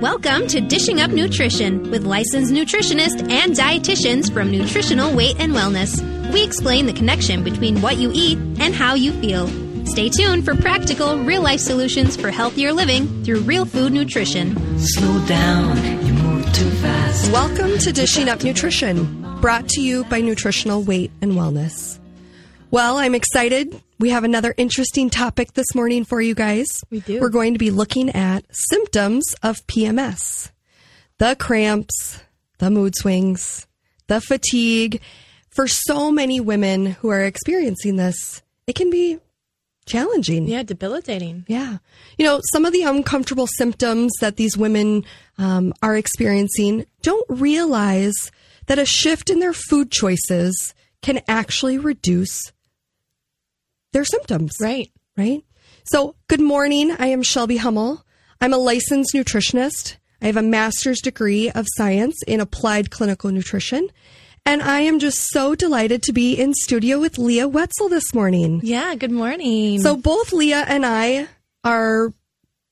Welcome to Dishing Up Nutrition with licensed nutritionists and dietitians from Nutritional Weight and Wellness. We explain the connection between what you eat and how you feel. Stay tuned for practical, real life solutions for healthier living through real food nutrition. Slow down, you move too fast. Welcome to Dishing Up Nutrition, brought to you by Nutritional Weight and Wellness. Well, I'm excited. We have another interesting topic this morning for you guys. We do. We're going to be looking at symptoms of PMS the cramps, the mood swings, the fatigue. For so many women who are experiencing this, it can be challenging. Yeah, debilitating. Yeah. You know, some of the uncomfortable symptoms that these women um, are experiencing don't realize that a shift in their food choices can actually reduce their symptoms. Right. Right. So, good morning. I am Shelby Hummel. I'm a licensed nutritionist. I have a master's degree of science in applied clinical nutrition. And I am just so delighted to be in studio with Leah Wetzel this morning. Yeah, good morning. So both Leah and I are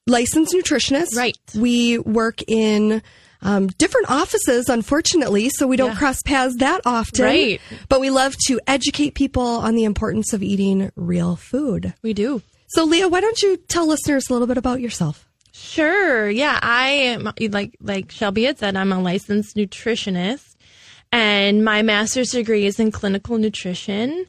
licensed nutritionists. Right. We work in um, different offices, unfortunately, so we don't Yeah. cross paths that often. Right. But we love to educate people on the importance of eating real food. we do. So, Leah, why don't you tell listeners a little bit about yourself? Sure. Yeah, I am like like Shelby had said, I'm a licensed nutritionist, and my master's degree is in clinical nutrition.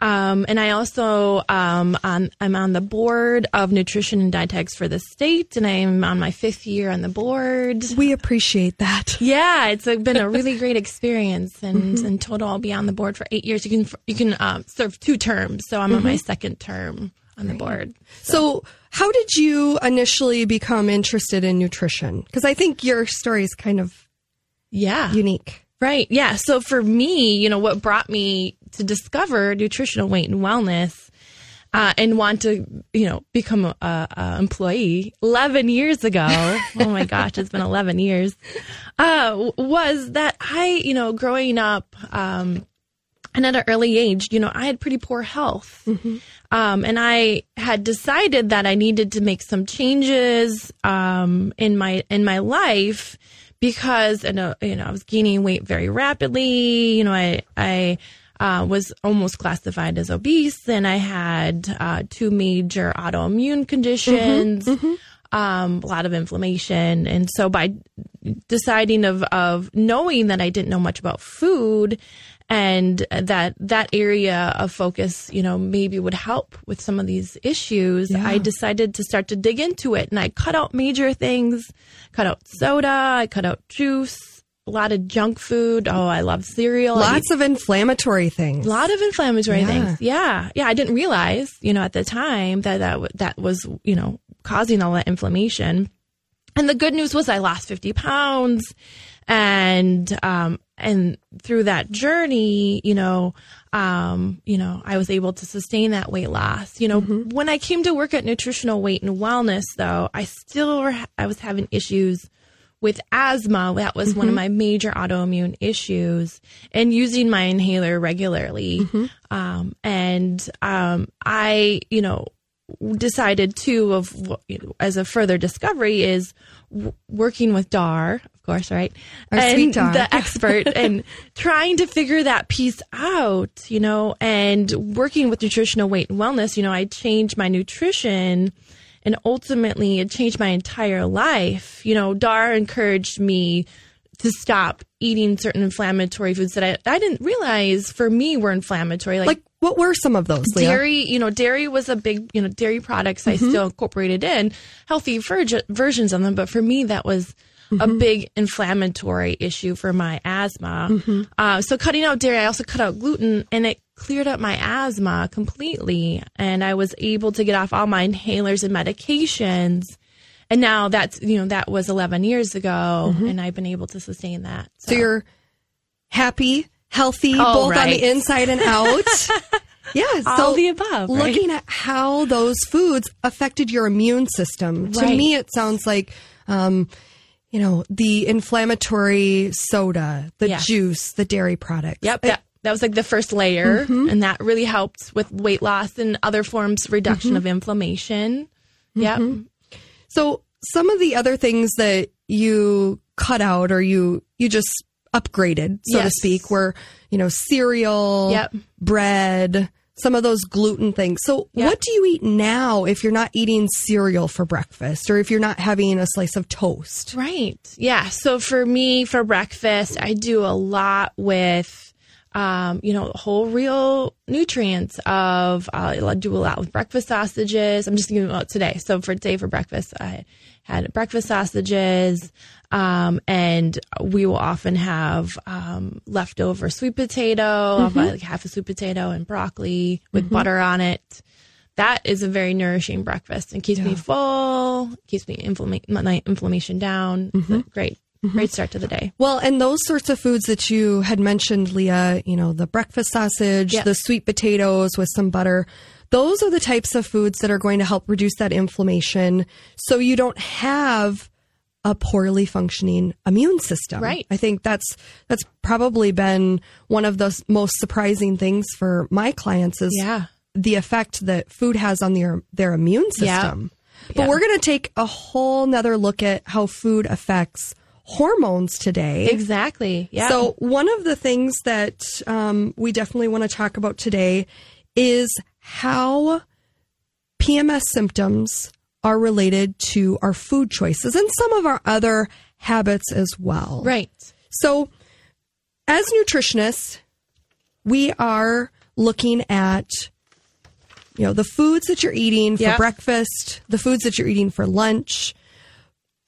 Um, and I also um, on, I'm on the board of nutrition and dietetics for the state, and I'm on my fifth year on the board. We appreciate that. Yeah, it's been a really great experience, and in total, I'll be on the board for eight years. You can you can um, serve two terms, so I'm on my second term on the board. So, how did you initially become interested in nutrition? Because I think your story is kind of Yeah, unique. right. Yeah. So for me, you know, what brought me to discover nutritional weight and wellness. Uh, and want to, you know, become a, a, employee 11 years ago. oh my gosh, it's been 11 years. Uh, was that I, you know, growing up, um, and at an early age, you know, I had pretty poor health. Um, and I had decided that I needed to make some changes um, in my in my life because you know, you know I was gaining weight very rapidly. You know, I I uh, was almost classified as obese, and I had uh, two major autoimmune conditions. Um, a lot of inflammation, and so by deciding of of knowing that I didn't know much about food and that that area of focus, you know, maybe would help with some of these issues, Yeah. I decided to start to dig into it and I cut out major things, cut out soda, I cut out juice, a lot of junk food. Oh, I love cereal. Lots of inflammatory things. a lot of inflammatory Yeah. things. Yeah. Yeah. I didn't realize, you know, at the time that that, that was, you know, causing all that inflammation. And the good news was I lost 50 pounds and, um, and through that journey, you know, um, you know, I was able to sustain that weight loss. You know, when I came to work at Nutritional Weight and Wellness, though, I still were, I was having issues with asthma. That was one of my major autoimmune issues, and using my inhaler regularly. Um, and um, I, you know, decided too of you know, as a further discovery is w- working with Dar, of course, right? Our and sweet Dar. the expert and trying to figure that piece out, you know, and working with nutritional weight and wellness, you know, I changed my nutrition and ultimately it changed my entire life. You know, Dar encouraged me to stop eating certain inflammatory foods that I, I didn't realize for me were inflammatory. like, like what were some of those, Leah? dairy you know dairy was a big you know dairy products i mm-hmm. still incorporated in healthy verge- versions of them but for me that was a big inflammatory issue for my asthma. Uh, so cutting out dairy i also cut out gluten and it cleared up my asthma completely. And i was able to get off all my inhalers and medications. And now that's you know that was 11 years ago and i've been able to sustain that So you're happy, healthy, Oh, both on the inside and out. yeah. all the above right? looking at how those foods affected your immune system, to me, it sounds like, um, you know, the inflammatory soda, the Yes. juice, the dairy products. Yep. That, that was like the first layer. Mm-hmm. And that really helped with weight loss and other forms reduction mm-hmm. of inflammation. Yep. Mm-hmm. So some of the other things that you cut out or you you just upgraded, so to speak, were you know cereal, Yep. bread, some of those gluten things. So, Yep. what do you eat now if you're not eating cereal for breakfast or if you're not having a slice of toast? Right. Yeah. So for me, for breakfast, I do a lot with, um, you know, whole real nutrients of, uh, I do a lot with breakfast sausages. I'm just thinking about today. So for today for breakfast, I had breakfast sausages. Um, and we will often have, um, leftover sweet potato, I'll buy like half a sweet potato and broccoli with butter on it that is a very nourishing breakfast and keeps me full, keeps me inflama- my inflammation down. A Great, Mm-hmm. great start to the day. Well, and those sorts of foods that you had mentioned, Leah, you know, the breakfast sausage, Yep. the sweet potatoes with some butter, those are the types of foods that are going to help reduce that inflammation so you don't have a poorly functioning immune system. Right. I think that's that's probably been one of the most surprising things for my clients is Yeah. the effect that food has on their their immune system. Yeah. But Yeah. we're going to take a whole nother look at how food affects hormones today. Exactly. Yeah. So, one of the things that um, we definitely want to talk about today is how PMS symptoms are related to our food choices and some of our other habits as well. right. So, as nutritionists, we are looking at you know the foods that you're eating for Yeah. breakfast, the foods that you're eating for lunch.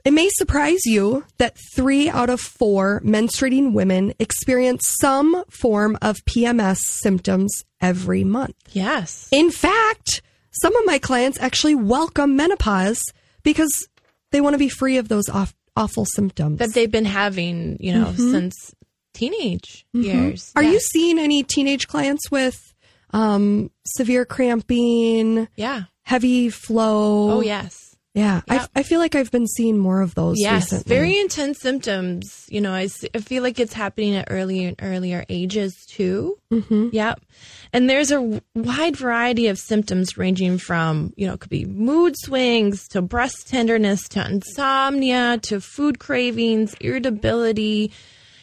It may surprise you that 3 out of 4 menstruating women experience some form of PMS symptoms every month. Yes. In fact, some of my clients actually welcome menopause because they want to be free of those off, awful symptoms. That they've been having, you know, since teenage years. Are Yeah. you seeing any teenage clients with um, severe cramping, Yeah. heavy flow? Oh, yes. Yeah, Yep. I, I feel like I've been seeing more of those Yes, recently. very intense symptoms. You know, I, I feel like it's happening at earlier and earlier ages too. Mm-hmm. Yep. And there's a wide variety of symptoms ranging from, you know, it could be mood swings to breast tenderness to insomnia to food cravings, irritability,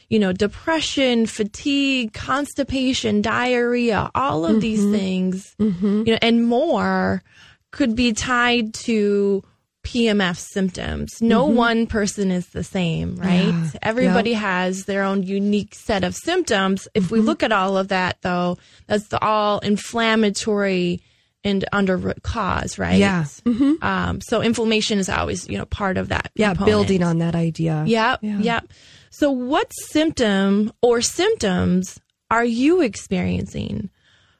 you know, depression, fatigue, constipation, diarrhea, all of these things, you know, and more could be tied to PMS symptoms. No mm-hmm. one person is the same, right? Yeah. Everybody has their own unique set of symptoms. If we mm-hmm. look at all of that, though, that's the all inflammatory and under root cause, right? Yeah. Mm-hmm. Um, so inflammation is always, you know, part of that. yeah, component. building on that idea. Yep. Yeah. Yep. So, what symptom or symptoms are you experiencing?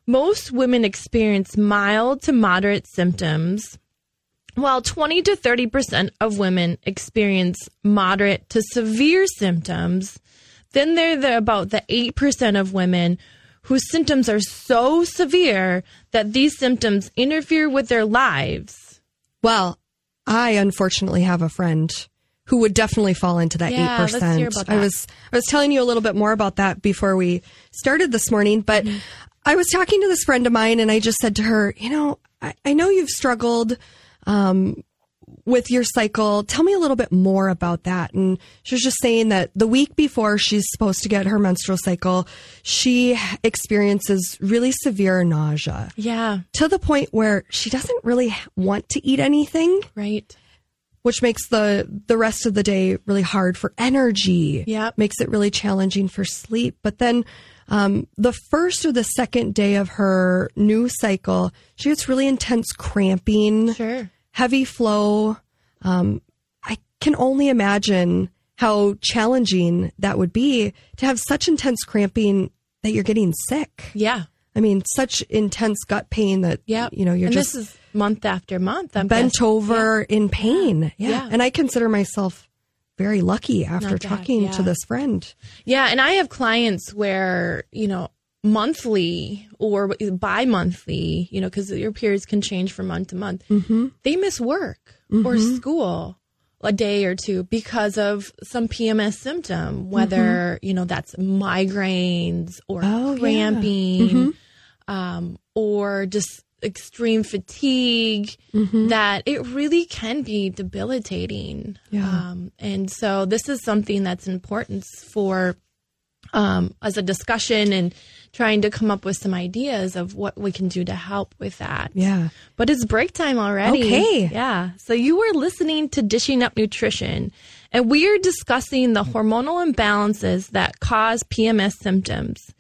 Most women experience mild to moderate symptoms, while 20 to 30% of women experience moderate to severe symptoms. Then there are the, about the 8% of women whose symptoms are so severe that these symptoms interfere with their lives. Well, I unfortunately have a friend who would definitely fall into that eight Yeah, percent. I was I was telling you a little bit more about that before we started this morning, but Mm-hmm. I was talking to this friend of mine and I just said to her, you know, I, I know you've struggled um, with your cycle. Tell me a little bit more about that. And she was just saying that the week before she's supposed to get her menstrual cycle, she experiences really severe nausea Yeah, to the point where she doesn't really want to eat anything right. which makes the the rest of the day really hard for energy. Yeah. makes it really challenging for sleep. But then um, the first or the second day of her new cycle, she gets really intense cramping, Sure. heavy flow. Um, I can only imagine how challenging that would be to have such intense cramping that you're getting sick. Yeah. I mean, such intense gut pain that Yeah. you know you're and just this is month after month. I'm bent guessing. over in pain. Yeah. Yeah. And I consider myself very lucky after bad, talking to this friend. Yeah, and I have clients where you know monthly or bi-monthly, you know, because your periods can change from month to month. Mm-hmm. They miss work or school a day or two because of some PMS symptom, whether you know that's migraines or Oh, yeah. cramping, um, or just extreme fatigue that it really can be debilitating. Yeah. Um, and so this is something that's important for um, as a discussion and trying to come up with some ideas of what we can do to help with that. Yeah. But it's break time already. Okay. Yeah. So you were listening to Dishing Up Nutrition, and we are discussing the hormonal imbalances that cause PMS symptoms.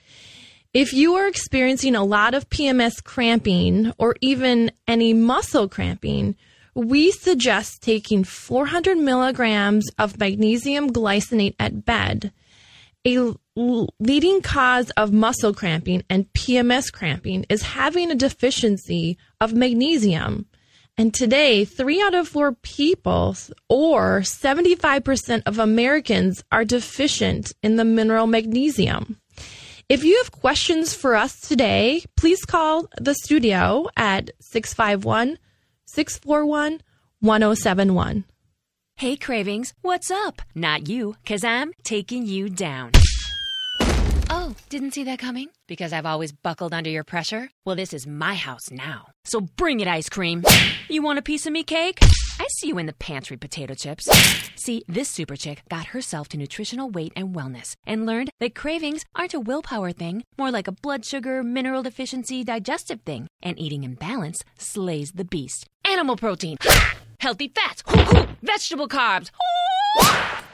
If you are experiencing a lot of PMS cramping or even any muscle cramping, we suggest taking 400 milligrams of magnesium glycinate at bed. a leading cause of muscle cramping and PMS cramping is having a deficiency of magnesium. And today, three out of four people, or 75% of Americans, are deficient in the mineral magnesium. If you have questions for us today, please call the studio at 651 641 1071. Hey, Cravings, what's up? Not you, because I'm taking you down. Oh, didn't see that coming? Because I've always buckled under your pressure? Well, this is my house now. So bring it, ice cream. You want a piece of me cake? I see you in the pantry, potato chips. See, this super chick got herself to nutritional weight and wellness and learned that cravings aren't a willpower thing, more like a blood sugar, mineral deficiency, digestive thing. And eating in balance slays the beast. Animal protein, healthy fats, vegetable carbs.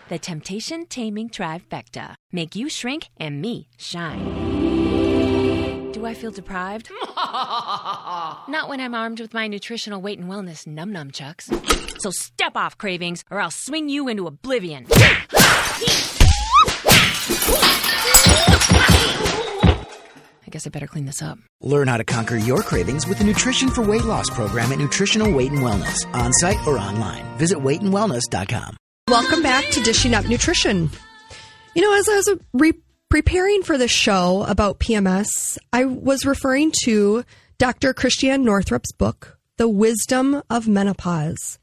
The temptation taming trifecta. Make you shrink and me shine. Do I feel deprived? Not when I'm armed with my nutritional weight and wellness num num chucks. So step off, cravings, or I'll swing you into oblivion. I guess I better clean this up. Learn how to conquer your cravings with the Nutrition for Weight Loss program at Nutritional Weight and Wellness, on site or online. Visit weightandwellness.com. Welcome back to Dishing Up Nutrition. You know, as I was uh, re- preparing for this show about PMS, I was referring to Dr. Christiane Northrup's book, The Wisdom of Menopause,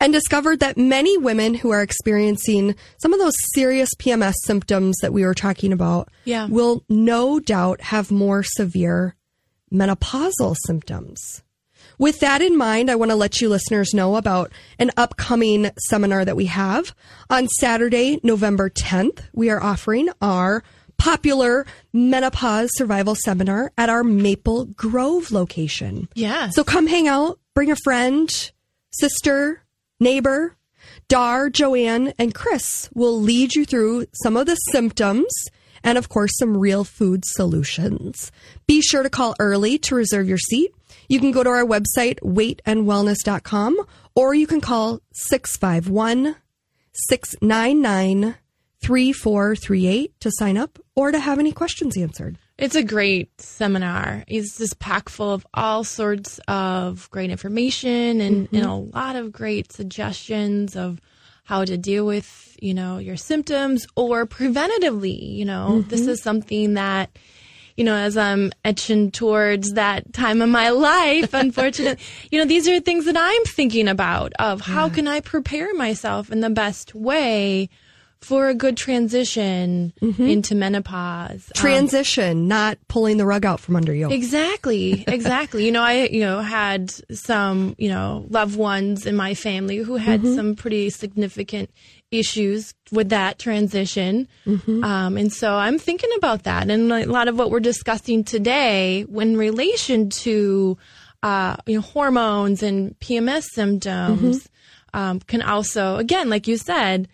and discovered that many women who are experiencing some of those serious PMS symptoms that we were talking about Yeah. will no doubt have more severe menopausal symptoms. With that in mind, I want to let you listeners know about an upcoming seminar that we have. On Saturday, November 10th, we are offering our popular menopause survival seminar at our Maple Grove location. Yeah. So come hang out, bring a friend, sister, neighbor. Dar, Joanne, and Chris will lead you through some of the symptoms and, of course, some real food solutions. Be sure to call early to reserve your seat. You can go to our website, weightandwellness.com, or you can call 651 699 3438 to sign up or to have any questions answered. It's a great seminar. It's just packed full of all sorts of great information and, mm-hmm. and a lot of great suggestions of how to deal with, you know, your symptoms or preventatively. You know, this mm-hmm. is something that, you know, as I'm etching towards that time of my life, unfortunately, you know, these are things that I'm thinking about of how can I prepare myself in the best way for a good transition into menopause. Um, Transition, not pulling the rug out from under you. Exactly, exactly. you know, I you know had some you know loved ones in my family who had some pretty significant issues with that transition, um, and so I'm thinking about that. And a lot of what we're discussing today, in relation to uh, you know hormones and PMS symptoms, um, can also, again, like you said,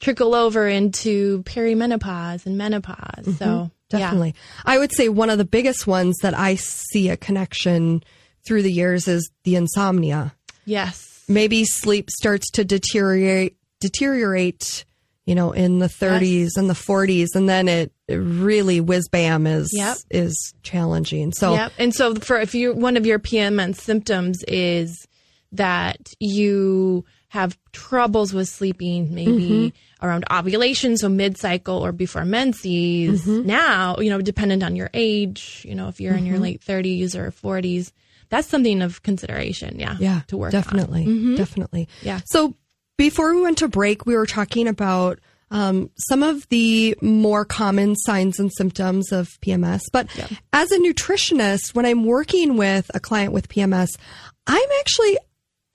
trickle over into perimenopause and menopause. So mm-hmm. yeah. Definitely. I would say one of the biggest ones that I see a connection through the years is the insomnia. Yes. Maybe sleep starts to deteriorate deteriorate, you know, in the 30s and the 40s and then it, it really whiz bam is Yep. is challenging. So Yep. And so for if you one of your PMS symptoms is that you have troubles with sleeping, maybe mm-hmm. around ovulation, so mid cycle or before menses. Mm-hmm. Now, you know, dependent on your age, you know, if you're in your mm-hmm. late 30s or 40s, that's something of consideration. Yeah. Yeah, To work on. definitely, definitely. Yeah. So before we went to break, we were talking about um, some of the more common signs and symptoms of PMS. But as a nutritionist, when I'm working with a client with PMS, I'm actually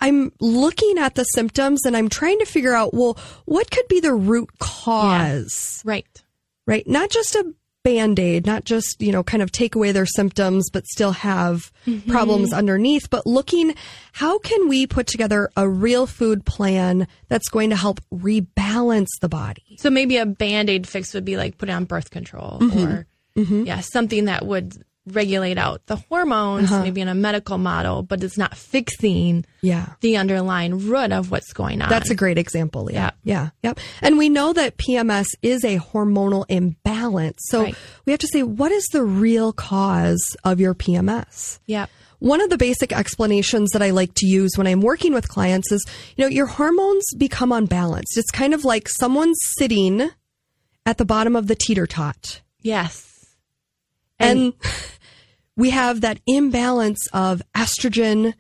I'm looking at the symptoms and I'm trying to figure out, well, what could be the root cause? Right. right? Not just a band aid, not just, you know, kind of take away their symptoms, but still have mm-hmm. problems underneath, but looking how can we put together a real food plan that's going to help rebalance the body? So maybe a band aid fix would be like put on birth control mm-hmm. or mm-hmm. yeah, something that would regulate out the hormones, uh-huh. maybe in a medical model, but it's not fixing Yeah. the underlying root of what's going on. That's a great example. Yeah. Yeah. Yep. And we know that PMS is a hormonal imbalance. So Right. we have to say, what is the real cause of your PMS? Yeah. One of the basic explanations that I like to use when I'm working with clients is, you know, your hormones become unbalanced. It's kind of like someone sitting at the bottom of the teeter tot. Yes. And we have that imbalance of estrogen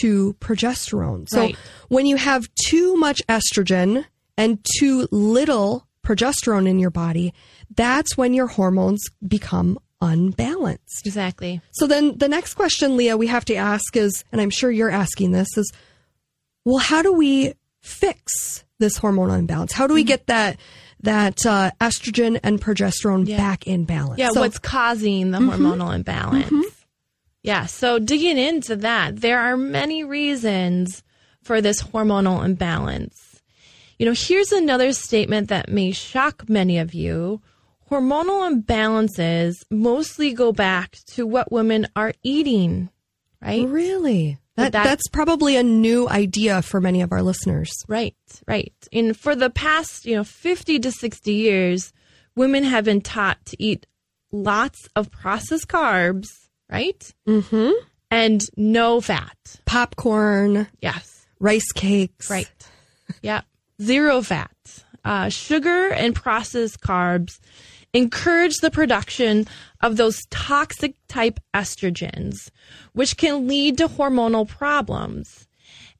to progesterone. So Right. when you have too much estrogen and too little progesterone in your body, that's when your hormones become unbalanced. Exactly. So then the next question, Leah, we have to ask is, and I'm sure you're asking this, is well, how do we fix this hormonal imbalance? How do Mm-hmm. we get that that uh, estrogen and progesterone Yeah. back in balance? Yeah, So- what's causing the hormonal imbalance? Yeah, so digging into that, there are many reasons for this hormonal imbalance. You know, here's another statement that may shock many of you. Hormonal imbalances mostly go back to what women are eating, right? Really? That, that- that's probably a new idea for many of our listeners. Right, right. And for the past, you know, 50 to 60 years, women have been taught to eat lots of processed carbs, right? Mm-hmm. And no fat. Popcorn, Yes, rice cakes. right. yeah, zero fat. Uh, sugar and processed carbs encourage the production of those toxic type estrogens, which can lead to hormonal problems.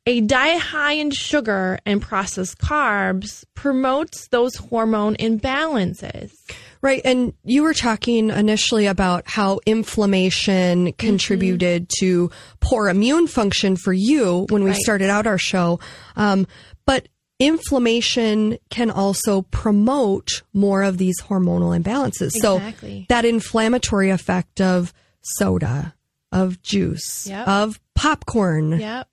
A diet high in sugar and processed carbs promotes those hormone imbalances. Right. And you were talking initially about how inflammation contributed to poor immune function for you when we Right. started out our show. Um, but inflammation can also promote more of these hormonal imbalances. Exactly. So that inflammatory effect of soda, of juice, Yep. of popcorn. Yep.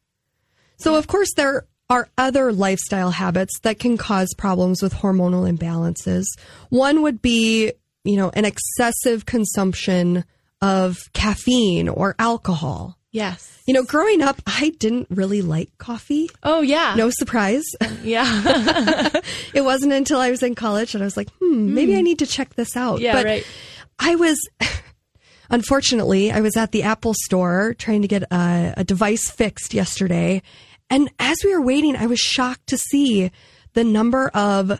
So, of course, there are other lifestyle habits that can cause problems with hormonal imbalances. One would be, you know, an excessive consumption of caffeine or alcohol. Yes. You know, growing up, I didn't really like coffee. Oh yeah. No surprise. Yeah. it wasn't until I was in college that I was like, hmm, maybe I need to check this out. Yeah, but right. I was, unfortunately, I was at the Apple store trying to get a, a device fixed yesterday. And as we were waiting, I was shocked to see the number of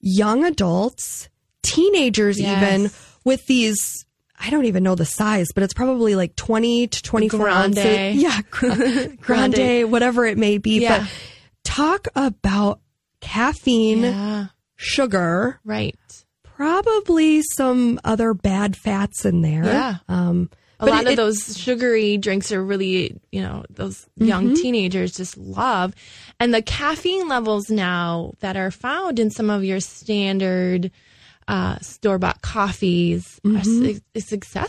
young adults, teenagers Yes. even, with these. I don't even know the size, but it's probably like 20 to 24 Grande. ounces. Yeah. Grande, Grande. whatever it may be. Yeah. But talk about caffeine, yeah. sugar, Right. probably some other bad fats in there. Yeah. Um, A lot it- of those sugary drinks are really, you know, those young Mm-hmm. teenagers just love. And the caffeine levels now that are found in some of your standard uh, store bought coffees Mm-hmm. are, is excessive.